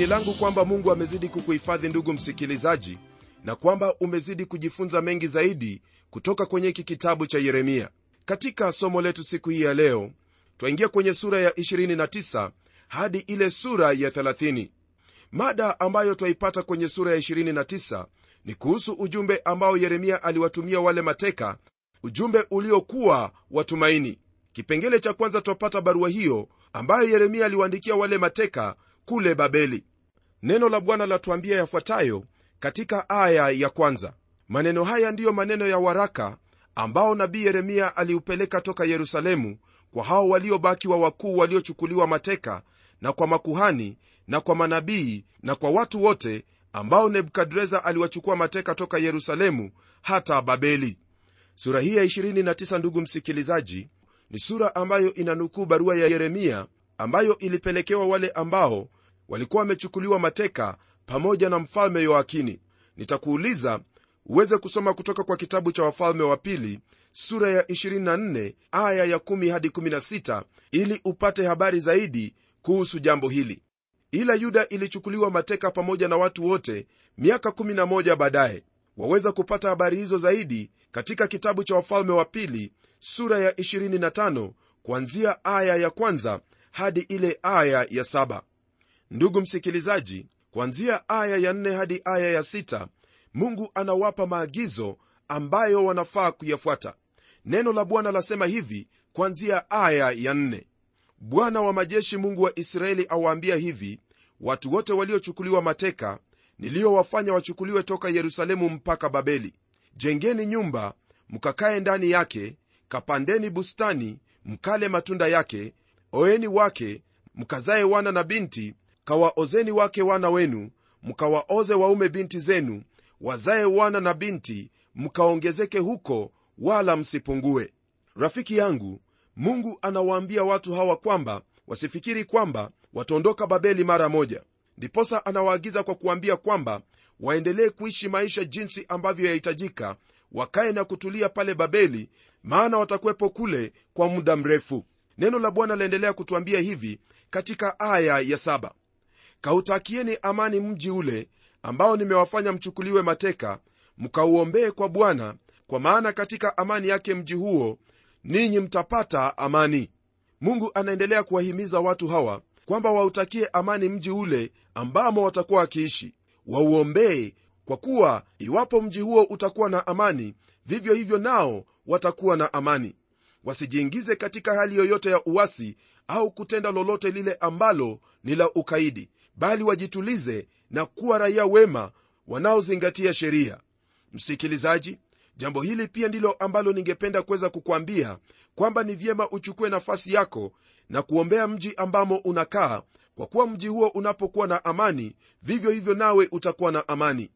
Tumaini langu kwamba mungu amezidi kukuhifadhi ndugu msikilizaji na kwamba umezidi kujifunza mengi zaidi kutoka kwenye hiki kitabu cha yeremia. Katika somo letu siku hii ya leo twaingia kwenye sura ya 29 hadi ile sura ya 30 mada ambayo twaipata kwenye sura ya 29 ni kuhusu ujumbe ambao yeremia aliwatumia wale mateka ujumbe uliokuwa watumaini kipengele cha kwanza twapata barua hiyo ambayo yeremia aliwaandikia wale mateka kule babeli neno la bwana latuambia yafuatayo katika aya ya kwanza. Maneno haya ndiyo maneno ya waraka ambao nabii yeremia aliupeleka toka yerusalemu kwa hao waliobaki wa wakuu waliochukuliwa mateka na kwa makuhani na kwa manabii na kwa watu wote ambao nebukadreza aliwachukua mateka toka yerusalemu hata babeli. Sura hii ya 29 ndugu msikilizaji ni sura ambayo inanukuu barua ya yeremia ambayo ilipelekewa wale ambao walikuwa wamechukuliwa mateka pamoja na mfalme yoakini. Nitakuuliza uweze kusoma kutoka kwa kitabu cha wafalme wa pili sura ya 24 aya ya 1 hadi 16 ili upate habari zaidi kuhusu jambo hili. Ila yuda ilichukuliwa mateka pamoja na watu wote miaka 11 baadaye. Waweza kupata habari hizo zaidi katika kitabu cha wafalme wa pili sura ya 25 kuanzia aya ya kwanza hadi ile aya ya saba ndugu msikilizaji kuanzia aya ya 4 hadi aya ya 6 mungu anawapa maagizo ambayo wanafaa kuyafuata. Neno la bwana lasema hivi kuanzia aya ya 4 bwana wa majeshi mungu wa israeli awaambia hivi watu wote waliochukuliwa mateka niliyowafanya wachukuliwe toka yerusalemu mpaka babeli. Jengeni nyumba mkakaye ndani yake kapandeni bustani mkale matunda yake oeni wake mkazaye wana na binti kawaozeni wake wana wenu mkawaoze waume binti zenu wazaye wana na binti mkaongezeke huko wala msipungue. Rafiki yangu mungu anawaambia watu hawa kwamba wasifikiri kwamba wataondoka babeli mara moja. Ndiposa anawaagiza kwa kuambia kwamba waendelee kuishi maisha jinsi ambavyo yahitajika wakaye na kutulia pale babeli maana watakuwepo kule kwa muda mrefu. Neno la bwana laendelea kutuambia hivi katika aya ya saba kautakieni amani mji ule ambao nimewafanya mchukuliwe mateka mkauombee kwa bwana kwa maana katika amani yake mji huo ninyi mtapata amani. Mungu anaendelea kuwahimiza watu hawa kwamba wautakie amani mji ule ambamo watakuwa wakiishi. Wauombee kwa kuwa iwapo mji huo utakuwa na amani vivyo hivyo nao watakuwa na amani. Wasijiingize katika hali yoyote ya uwasi au kutenda lolote lile ambalo ni la ukaidi bali wajitulize na kuwa raia wema wanaozingatia sheria. Msikilizaji jambo hili pia ndilo ambalo ningependa kuweza kukwambia kwamba ni vyema uchukue nafasi yako na kuombea mji ambamo unakaa kwa kuwa mji huo unapokuwa na amani vivyo hivyo nawe utakuwa na amani.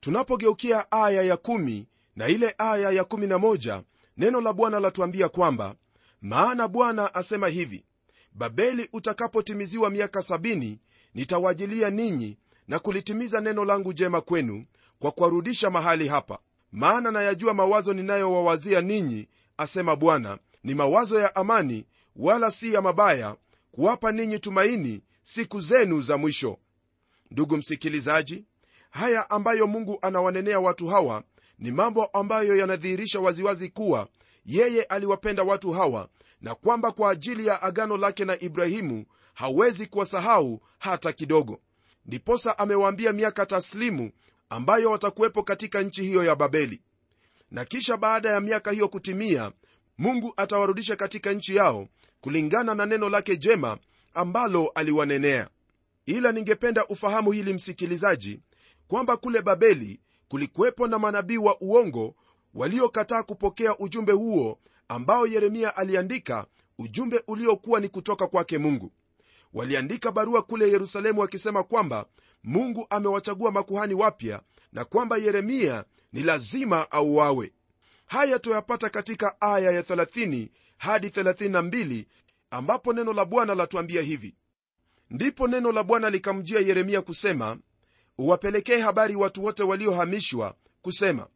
Tunapogeukia aya ya kumi na ile aya ya kumi na moja neno la bwana latuambia kwamba maana bwana asema hivi babeli utakapotimiziwa miaka sabini nitawajilia ninyi na kulitimiza neno langu jema kwenu kwa kuwarudisha mahali hapa. Maana nayajua mawazo ninayowawazia ninyi asema bwana ni mawazo ya amani wala si ya mabaya kuwapa ninyi tumaini siku zenu za mwisho. Ndugu msikilizaji haya ambayo mungu anawanenea watu hawa ni mambo ambayo yanadhihirisha waziwazi kuwa yeye aliwapenda watu hawa na kwamba kwa ajili ya agano lake na ibrahimu hawezi kuwasahau hata kidogo. Ndiposa amewaambia miaka taslimu ambayo watakuwepo katika nchi hiyo ya babeli. Na kisha baada ya miaka hiyo kutimia mungu atawarudisha katika nchi yao kulingana na neno lake jema ambalo aliwanenea. Ila ningependa ufahamu hili msikilizaji kwamba kule babeli kulikuwepo na manabii wa uongo waliokataa kupokea ujumbe huo ambao yeremia aliandika ujumbe uliokuwa ni kutoka kwake mungu. Waliandika barua kule yerusalemu wakisema kwamba mungu amewachagua makuhani wapya na kwamba yeremia ni lazima auawe. Haya tuyapata katika aya ya 30 hadi 32 ambapo neno la bwana latuambia hivi. Ndipo neno la bwana likamjia yeremia kusema uwapelekee habari watu wote waliohamishwa kusema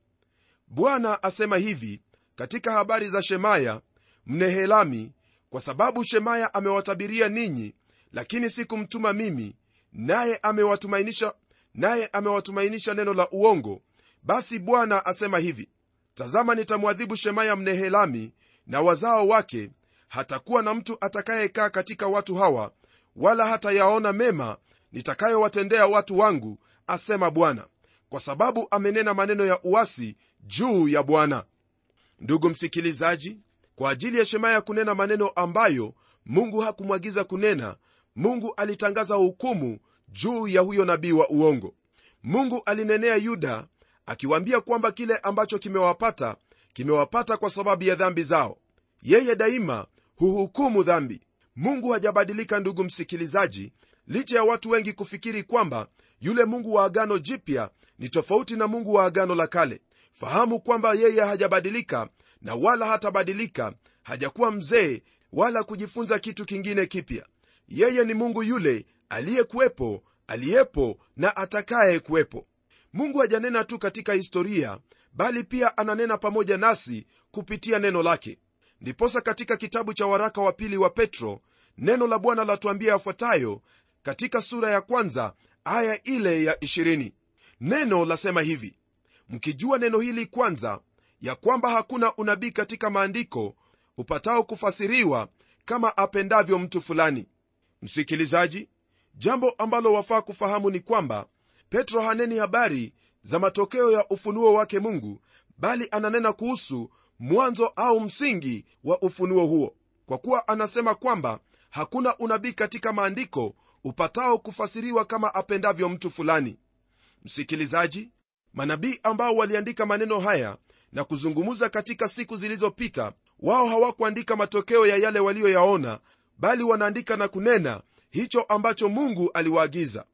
bwana asema hivi katika habari za shemaya mnehelami kwa sababu shemaya amewatabiria ninyi lakini sikumtuma mimi naye amewatumainisha naye amewatumainisha neno la uongo basi bwana asema hivi tazama nitamwadhibu shemaya mnehelami na wazao wake hatakuwa na mtu atakayekaa katika watu hawa wala hatayaona mema nitakayowatendea watu wangu asema bwana kwa sababu amenena maneno ya uasi juu ya bwana. Ndugu msikilizaji kwa ajili ya shemaya kunena maneno ambayo mungu hakumwagiza kunena mungu alitangaza hukumu juu ya huyo nabii wa uongo. Mungu alinenea yuda akiwaambia kwamba kile ambacho kimewapata kimewapata kwa sababu ya dhambi zao. Yeye daima huhukumu dhambi. Mungu hajabadilika ndugu msikilizaji licha ya watu wengi kufikiri kwamba yule mungu wa agano jipya ni tofauti na mungu wa agano la kale fahamu kwamba yeye hajabadilika na wala hatabadilika hajakuwa mzee wala kujifunza kitu kingine kipya. Yeye ni mungu yule aliyekuwepo aliyepo na atakaye kuwepo. Mungu hajanena tu katika historia bali pia ananena pamoja nasi kupitia neno lake. Ndiposa katika kitabu cha waraka wa pili wa petro neno la bwana latuambia yafuatayo katika sura ya kwanza aya ile ya 20 neno lasema hivi mkijua neno hili kwanza ya kwamba hakuna unabii katika maandiko upatao kufasiriwa kama apendavyo mtu fulani. Msikilizaji jambo ambalo wafaa kufahamu ni kwamba petro haneni habari za matokeo ya ufunuo wake mungu bali ananena kuhusu mwanzo au msingi wa ufunuo huo kwa kuwa anasema kwamba hakuna unabii katika maandiko upatao kufasiriwa kama apendavyo mtu fulani. Msikilizaji manabii ambao waliandika maneno haya na kuzungumza katika siku zilizopita wao hawakuandika matokeo ya yale waliyoyaona bali wanaandika na kunena hicho ambacho mungu aliwaagiza.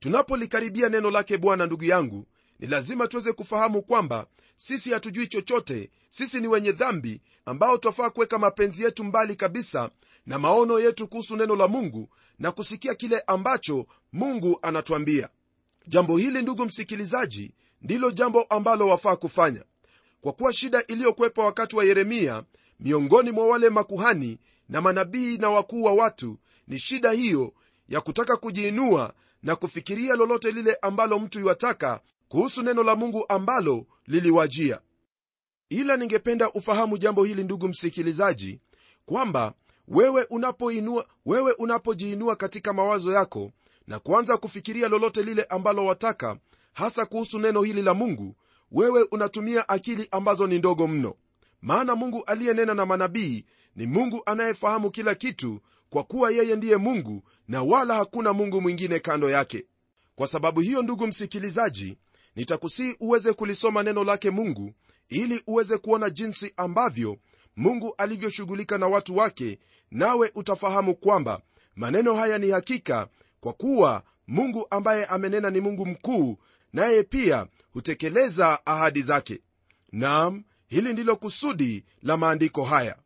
Tunapolikaribia neno lake bwana ndugu yangu ni lazima tuweze kufahamu kwamba sisi hatujui chochote sisi ni wenye dhambi ambao twafaa kuweka mapenzi yetu mbali kabisa na maono yetu kuhusu neno la mungu na kusikia kile ambacho mungu anatuambia. Jambo hili ndugu msikilizaji ndilo jambo ambalo wafaa kufanya. Kwa kuwa shida iliyokwepa wakati wa yeremia miongoni mwa wale makuhani na manabii na wakuu wa watu ni shida hiyo ya kutaka kujiinua na kufikiria lolote lile ambalo mtu iwataka kuhusu neno la mungu ambalo liliwajia. Ila ningependa ufahamu jambo hili ndugu msikilizaji kwamba wewe unapoinua wewe unapojiinua katika mawazo yako na kuanza kufikiria lolote lile ambalo wataka hasa kuhusu neno hili la mungu wewe unatumia akili ambazo ni ndogo mno. Maana mungu aliyenena na manabii ni mungu anayefahamu kila kitu kwa kuwa yeye ndiye mungu na wala hakuna mungu mwingine kando yake. Kwa sababu hiyo ndugu msikilizaji nitakusii uweze kulisoma neno lake mungu ili uweze kuona jinsi ambavyo mungu alivyoshughulika na watu wake nawe utafahamu kwamba maneno haya ni hakika kwa kuwa mungu ambaye amenena ni mungu mkuu naye pia hutekeleza ahadi zake. Nam hili ndilo kusudi la maandiko haya.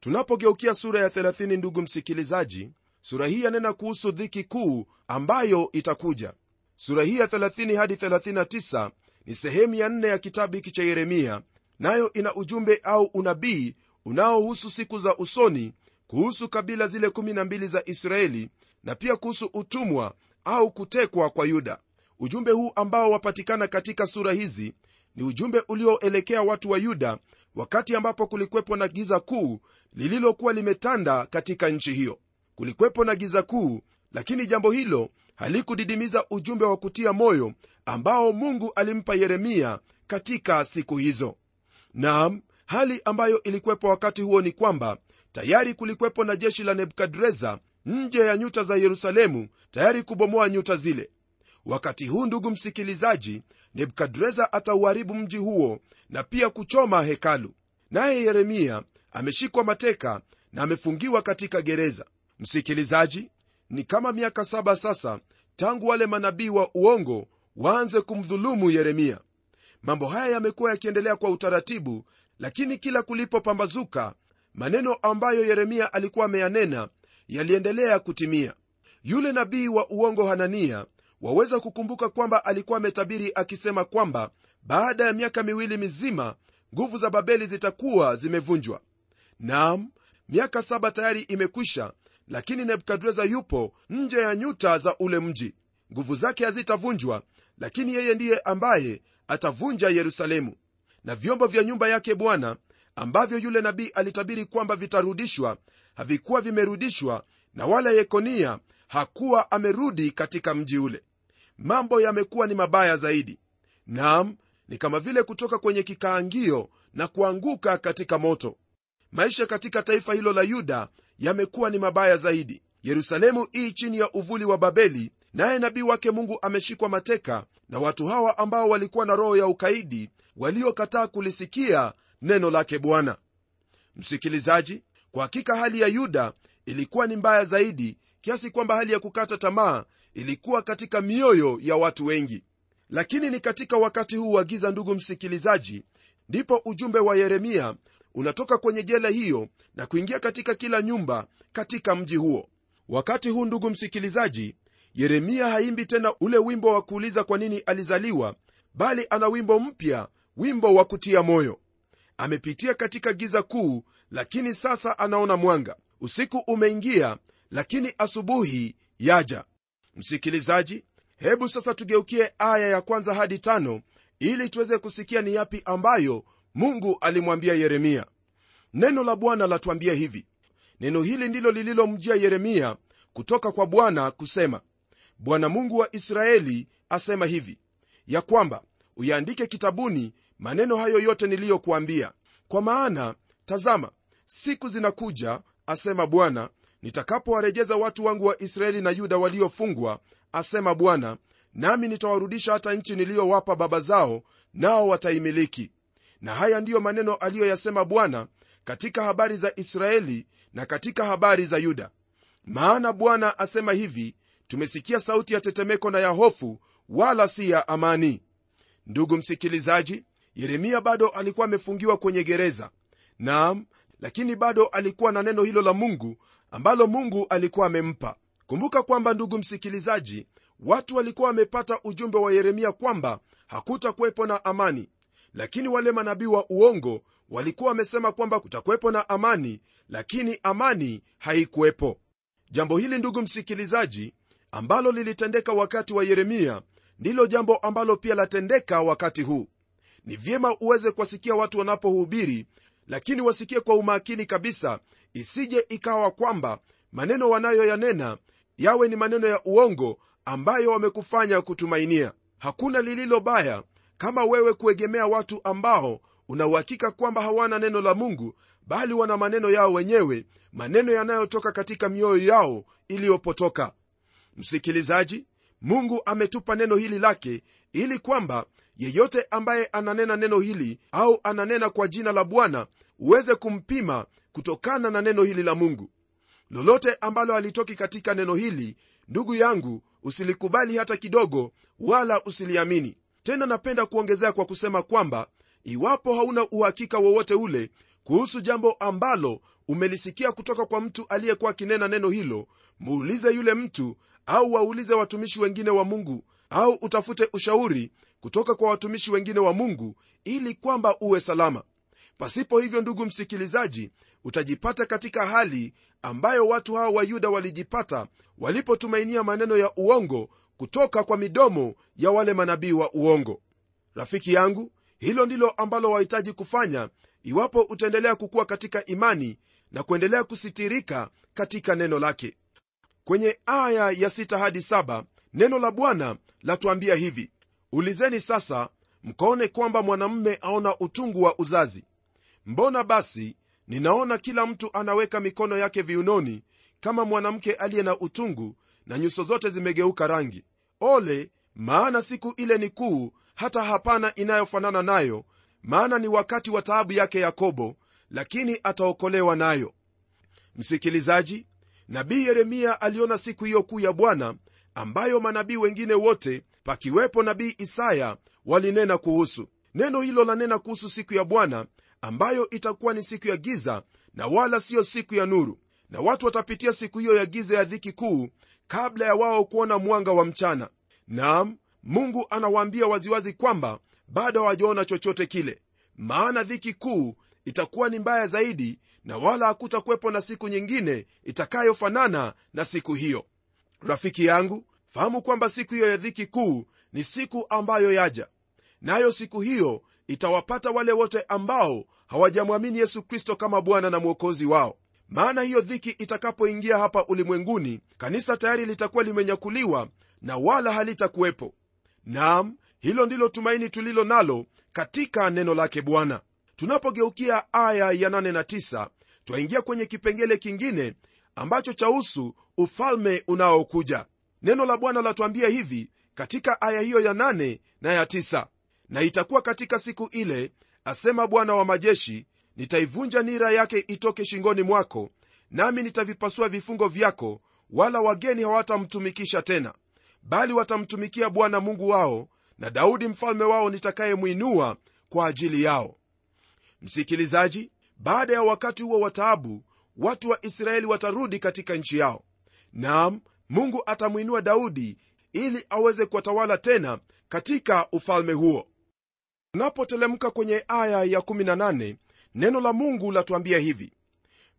Tunapogeukia sura ya 30 ndugu msikilizaji sura hii yanena kuhusu dhiki kuu ambayo itakuja. Sura hii ya 30 hadi 39 ni sehemu ya nne ya kitabu hiki cha yeremia nayo ina ujumbe au unabii unaohusu siku za usoni kuhusu kabila zile 12 za israeli na pia kuhusu utumwa au kutekwa kwa yuda ujumbe huu ambao wapatikana katika sura hizi ni ujumbe ulioelekea watu wa yuda wakati ambapo kulikwepo na giza kuu lililokuwa limetanda katika nchi hiyo. Kulikwepo na giza kuu lakini jambo hilo halikudidimiza ujumbe wa kutia moyo ambao mungu alimpa yeremia katika siku hizo. Naam hali ambayo ilikuwepo wakati huo ni kwamba tayari kulikwepo na jeshi la nebukadreza nje ya nyuta za yerusalemu tayari kubomoa nyuta zile wakati huu ndugu msikilizaji nebukadreza atauharibu mji huo na pia kuchoma hekalu. Naye yeremia ameshikwa mateka na amefungiwa katika gereza. Msikilizaji ni kama miaka saba sasa tangu wale manabii wa uongo waanze kumdhulumu yeremia. Mambo haya yamekuwa yakiendelea kwa utaratibu lakini kila kulipopambazuka maneno ambayo yeremia alikuwa ameyanena yaliendelea kutimia. Yule nabii wa uongo hanania waweza kukumbuka kwamba alikuwa ametabiri akisema kwamba baada ya miaka miwili mizima nguvu za babeli zitakuwa zimevunjwa. Nam miaka saba tayari imekwisha lakini nebukadreza yupo nje ya nyuta za ule mji. Nguvu zake hazitavunjwa lakini yeye ndiye ambaye atavunja yerusalemu. Na vyombo vya nyumba yake bwana ambavyo yule nabii alitabiri kwamba vitarudishwa havikuwa vimerudishwa na wala yekonia hakuwa amerudi katika mji ule mambo yamekuwa ni mabaya zaidi. Nam ni kama vile kutoka kwenye kikaangio na kuanguka katika moto. Maisha katika taifa hilo la yuda yamekuwa ni mabaya zaidi. Yerusalemu ii chini ya uvuli wa babeli naye nabii wake mungu ameshikwa mateka na watu hawa ambao walikuwa na roho ya ukaidi waliokataa kulisikia neno lake bwana. Msikilizaji kwa hakika hali ya yuda ilikuwa ni mbaya zaidi kiasi kwamba hali ya kukata tamaa ilikuwa katika mioyo ya watu wengi. Lakini ni katika wakati huu wa giza ndugu msikilizaji ndipo ujumbe wa yeremia unatoka kwenye jela hiyo na kuingia katika kila nyumba katika mji huo. Wakati huu ndugu msikilizaji yeremia haimbi tena ule wimbo wa kuuliza kwa nini alizaliwa bali ana wimbo mpya wimbo wa kutia moyo. Amepitia katika giza kuu lakini sasa anaona mwanga. Usiku umeingia lakini asubuhi yaja msikilizaji hebu sasa tugeukie aya ya kwanza hadi tano ili tuweze kusikia ni yapi ambayo mungu alimwambia yeremia. Neno la bwana latuambia hivi. Neno hili ndilo lililomjia yeremia kutoka kwa bwana kusema bwana mungu wa israeli asema hivi ya kwamba uyaandike kitabuni maneno hayo yote niliyokuambia. Kwa maana tazama siku zinakuja asema bwana nitakapowarejeza watu wangu wa israeli na yuda waliofungwa asema bwana nami nitawarudisha hata nchi niliyowapa baba zao nao wataimiliki. Na haya ndiyo maneno aliyoyasema bwana katika habari za israeli na katika habari za yuda. Maana bwana asema hivi tumesikia sauti ya tetemeko na ya hofu wala si ya amani. Ndugu msikilizaji yeremia bado alikuwa amefungiwa kwenye gereza. Naam lakini bado alikuwa na neno hilo la mungu ambalo mungu alikuwa amempa. Kumbuka kwamba ndugu msikilizaji watu walikuwa wamepata ujumbe wa yeremia kwamba hakutakuwepo na amani. Lakini wale manabii wa uongo walikuwa wamesema kwamba kutakuwepo na amani lakini amani haikuwepo. Jambo hili ndugu msikilizaji ambalo lilitendeka wakati wa yeremia ndilo jambo ambalo pia latendeka wakati huu. Ni vyema uweze kuwasikia watu wanapohubiri lakini wasikie kwa umakini kabisa isije ikawa kwamba maneno wanayoyanena yawe ni maneno ya uongo ambayo wamekufanya kutumainia. Hakuna lililo baya kama wewe kuegemea watu ambao unauhakika kwamba hawana neno la mungu bali wana maneno yao wenyewe maneno yanayotoka katika mioyo yao iliyopotoka. Msikilizaji mungu ametupa neno hili lake ili kwamba yeyote ambaye ananena neno hili au ananena kwa jina la bwana uweze kumpima kutokana na neno hili la mungu. Lolote ambalo halitoki katika neno hili ndugu yangu usilikubali hata kidogo wala usiliamini. Tena napenda kuongezea kwa kusema kwamba iwapo hauna uhakika wowote ule kuhusu jambo ambalo umelisikia kutoka kwa mtu aliyekuwa akinena neno hilo muulize yule mtu au waulize watumishi wengine wa mungu au utafute ushauri kutoka kwa watumishi wengine wa mungu ili kwamba uwe salama pasipo hivyo ndugu msikilizaji utajipata katika hali ambayo watu hawa wa yuda walijipata walipotumainia maneno ya uongo kutoka kwa midomo ya wale manabii wa uongo. Rafiki yangu hilo ndilo ambalo wahitaji kufanya iwapo utaendelea kukuwa katika imani na kuendelea kusitirika katika neno lake. Kwenye aya ya sita hadi saba neno la bwana latuambia hivi. Ulizeni sasa mkaone kwamba mwanamme aona utungu wa uzazi mbona basi ninaona kila mtu anaweka mikono yake viunoni kama mwanamke aliye na utungu na nyuso zote zimegeuka rangi. Ole maana siku ile ni kuu hata hapana inayofanana nayo maana ni wakati wa taabu yake yakobo lakini ataokolewa nayo. Msikilizaji nabii yeremia aliona siku hiyo kuu ya bwana ambayo manabii wengine wote pakiwepo nabii isaya walinena kuhusu. Neno hilo lanena kuhusu siku ya bwana ambayo itakuwa ni siku ya giza na wala siyo siku ya nuru. Na watu watapitia siku hiyo ya giza ya dhiki kuu kabla ya wao kuona mwanga wa mchana. Naam mungu anawaambia waziwazi kwamba bado hawajaona chochote kile. Maana dhiki kuu itakuwa ni mbaya zaidi na wala hakutakuwepo na siku nyingine itakayofanana na siku hiyo. Rafiki yangu fahamu kwamba siku hiyo ya dhiki kuu ni siku ambayo yaja. Nayo siku hiyo itawapata wale wote ambao hawajamwamini yesu kristo kama bwana na mwokozi wao. Maana hiyo dhiki itakapoingia hapa ulimwenguni kanisa tayari litakuwa limenyakuliwa na wala halitakuwepo. Nam hilo ndilo tumaini tulilo nalo katika neno lake bwana. Tunapogeukia aya ya 8 na 9 twaingia kwenye kipengele kingine ambacho chahusu ufalme unaokuja. Neno la bwana latuambia hivi katika aya hiyo ya 8 na ya 9 na itakuwa katika siku ile asema bwana wa majeshi nitaivunja nira yake itoke shingoni mwako nami nitavipasua vifungo vyako wala wageni hawatamtumikisha tena. Bali watamtumikia bwana mungu wao na daudi mfalme wao nitakayemwinua kwa ajili yao. Msikilizaji baada ya wakati huo wa taabu watu wa israeli watarudi katika nchi yao. Nam mungu atamwinua daudi ili aweze kuwatawala tena katika ufalme huo tunapotelemka kwenye aya ya 18 neno la mungu latuambia hivi.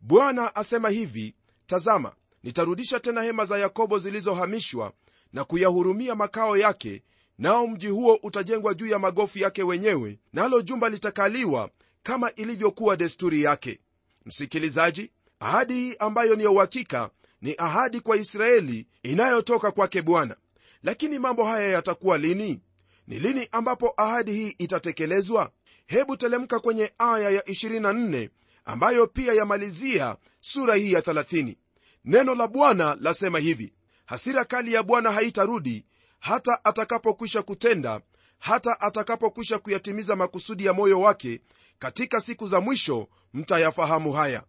Bwana asema hivi tazama nitarudisha tena hema za yakobo zilizohamishwa na kuyahurumia makao yake nao mji huo utajengwa juu ya magofu yake wenyewe nalo jumba litakaliwa kama ilivyokuwa desturi yake. Msikilizaji ahadi hii ambayo ni ya uhakika ni ahadi kwa israeli inayotoka kwake bwana. Lakini mambo haya yatakuwa lini ni lini ambapo ahadi hii itatekelezwa? Hebu telemka kwenye aya ya 24 ambayo pia yamalizia sura hii ya 30 neno la bwana lasema hivi hasira kali ya bwana haitarudi hata atakapokwisha kutenda hata atakapokwisha kuyatimiza makusudi ya moyo wake katika siku za mwisho mtayafahamu haya.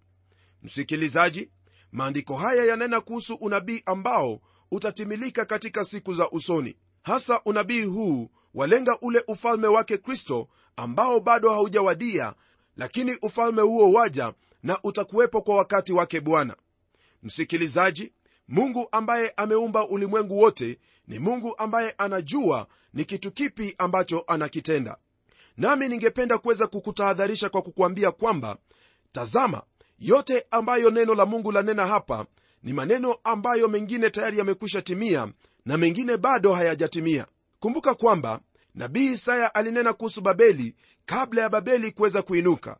Msikilizaji maandiko haya yanena kuhusu unabii ambao utatimilika katika siku za usoni hasa unabii huu walenga ule ufalme wake kristo ambao bado haujawadia lakini ufalme huo waja na utakuwepo kwa wakati wake bwana. Msikilizaji mungu ambaye ameumba ulimwengu wote ni mungu ambaye anajua ni kitu kipi ambacho anakitenda. Nami ningependa kuweza kukutahadharisha kwa kukuambia kwamba tazama yote ambayo neno la mungu lanena hapa ni maneno ambayo mengine tayari yamekwisha timia na mengine bado hayajatimia kumbuka kwamba nabii isaya alinena kuhusu babeli kabla ya babeli kuweza kuinuka.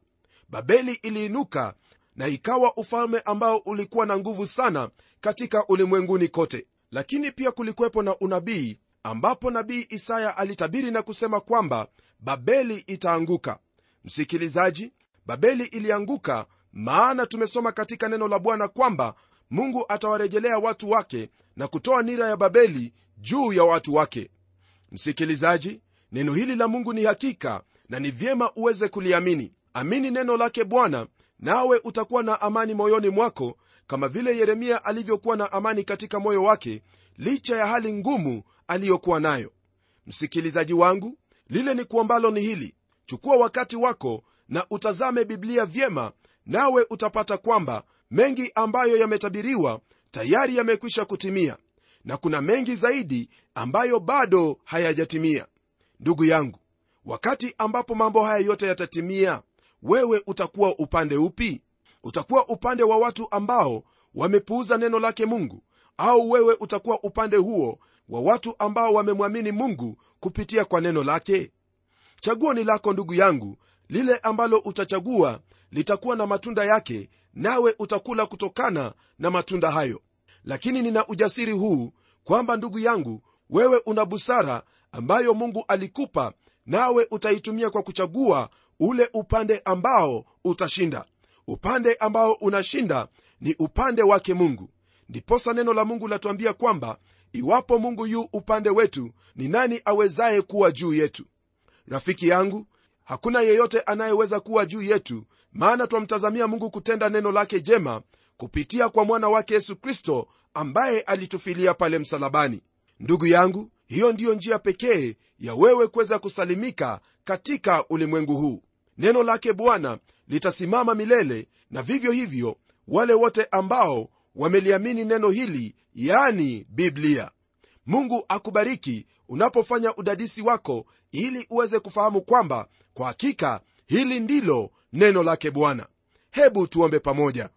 Babeli iliinuka na ikawa ufalme ambao ulikuwa na nguvu sana katika ulimwenguni kote. Lakini pia kulikuwepo na unabii ambapo nabii isaya alitabiri na kusema kwamba babeli itaanguka. Msikilizaji babeli ilianguka maana tumesoma katika neno la bwana kwamba mungu atawarejelea watu wake na kutoa nira ya babeli juu ya watu wake msikilizaji neno hili la mungu ni hakika na ni vyema uweze kuliamini. Amini neno lake bwana nawe utakuwa na amani moyoni mwako kama vile yeremia alivyokuwa na amani katika moyo wake licha ya hali ngumu aliyokuwa nayo. Msikilizaji wangu lile ni kuambalo ni hili. Chukua wakati wako na utazame biblia vyema nawe utapata kwamba mengi ambayo yametabiriwa tayari yamekwisha kutimia na kuna mengi zaidi ambayo bado hayajatimia. Ndugu yangu wakati ambapo mambo haya yote yatatimia wewe utakuwa upande upi? Utakuwa upande wa watu ambao wamepuuza neno lake mungu au wewe utakuwa upande huo wa watu ambao wamemwamini mungu kupitia kwa neno lake? Chaguo ni lako ndugu yangu. Lile ambalo utachagua litakuwa na matunda yake nawe utakula kutokana na matunda hayo lakini nina ujasiri huu kwamba ndugu yangu wewe una busara ambayo mungu alikupa nawe utaitumia kwa kuchagua ule upande ambao utashinda. Upande ambao unashinda ni upande wake mungu. Ndiposa neno la mungu latuambia kwamba iwapo mungu yu upande wetu ni nani awezaye kuwa juu yetu? Rafiki yangu hakuna yeyote anayeweza kuwa juu yetu maana twamtazamia mungu kutenda neno lake jema kupitia kwa mwana wake yesu kristo ambaye alitufilia pale msalabani. Ndugu yangu hiyo ndiyo njia pekee ya wewe kuweza kusalimika katika ulimwengu huu. Neno lake bwana litasimama milele na vivyo hivyo wale wote ambao wameliamini neno hili yani biblia. Mungu akubariki unapofanya udadisi wako ili uweze kufahamu kwamba kwa hakika hili ndilo neno lake bwana. Hebu tuombe pamoja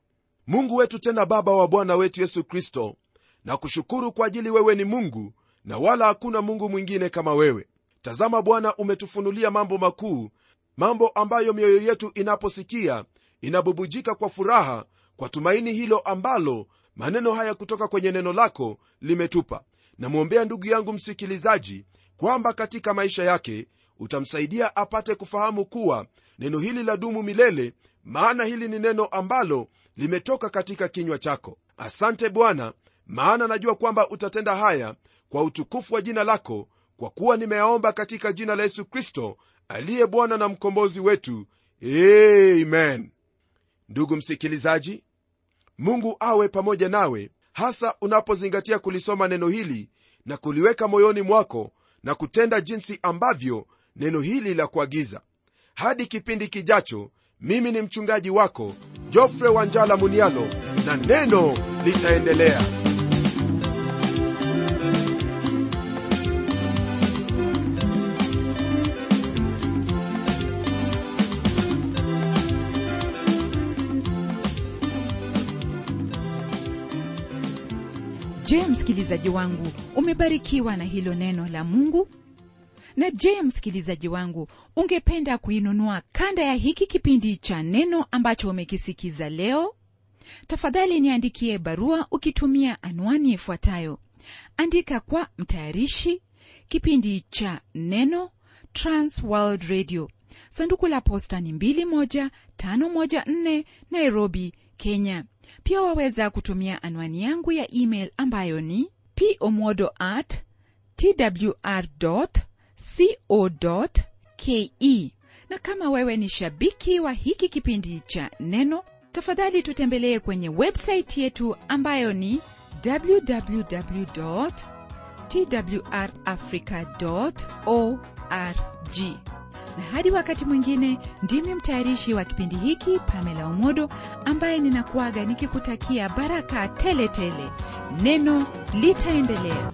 mungu wetu tena baba wa bwana wetu yesu kristo na kushukuru kwa ajili wewe ni mungu na wala hakuna mungu mwingine kama wewe. Tazama bwana umetufunulia mambo makuu mambo ambayo mioyo yetu inaposikia inabubujika kwa furaha kwa tumaini hilo ambalo maneno haya kutoka kwenye neno lako limetupa. Namwombea ndugu yangu msikilizaji kwamba katika maisha yake utamsaidia apate kufahamu kuwa neno hili la dumu milele maana hili ni neno ambalo limetoka katika kinywa chako. Asante bwana maana najua kwamba utatenda haya kwa utukufu wa jina lako kwa kuwa nimeyaomba katika jina la yesu kristo aliye bwana na mkombozi wetu. Amen. Ndugu msikilizaji mungu awe pamoja nawe hasa unapozingatia kulisoma neno hili na kuliweka moyoni mwako na kutenda jinsi ambavyo neno hili la kuagiza. Hadi kipindi kijacho mimi ni mchungaji wako jofre wanjala munialo na neno litaendelea. Je msikilizaji wangu umebarikiwa na hilo neno la mungu na je msikilizaji wangu ungependa kuinunua kanda ya hiki kipindi cha neno ambacho umekisikiza leo? Tafadhali niandikie barua ukitumia anwani ifuatayo. Andika kwa mtayarishi kipindi cha neno transworld radio. Sanduku la posta ni 21514 nairobi kenya. Pia waweza kutumia anwani yangu ya email ambayo ni pomodo at twr co ke na kama wewe ni shabiki wa hiki kipindi cha neno tafadhali tutembelee kwenye websaiti yetu ambayo ni www twrafrica.org. na hadi wakati mwingine ndimi mtayarishi wa kipindi hiki pamela umodo ambaye ninakuaga nikikutakia baraka tele tele neno litaendelea